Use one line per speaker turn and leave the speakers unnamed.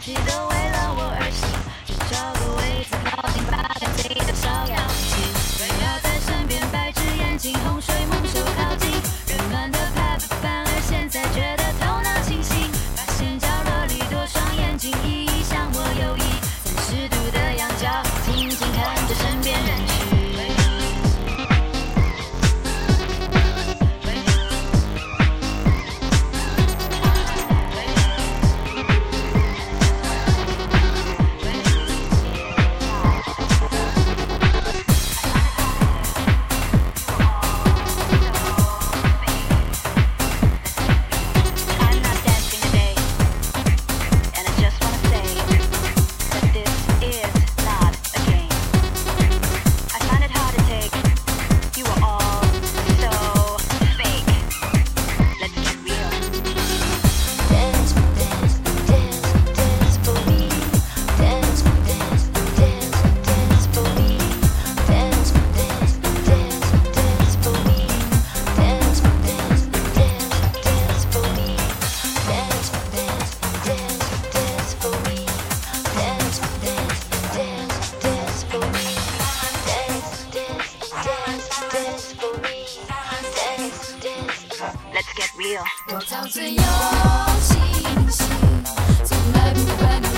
She's the way
我早就有信心，从来不。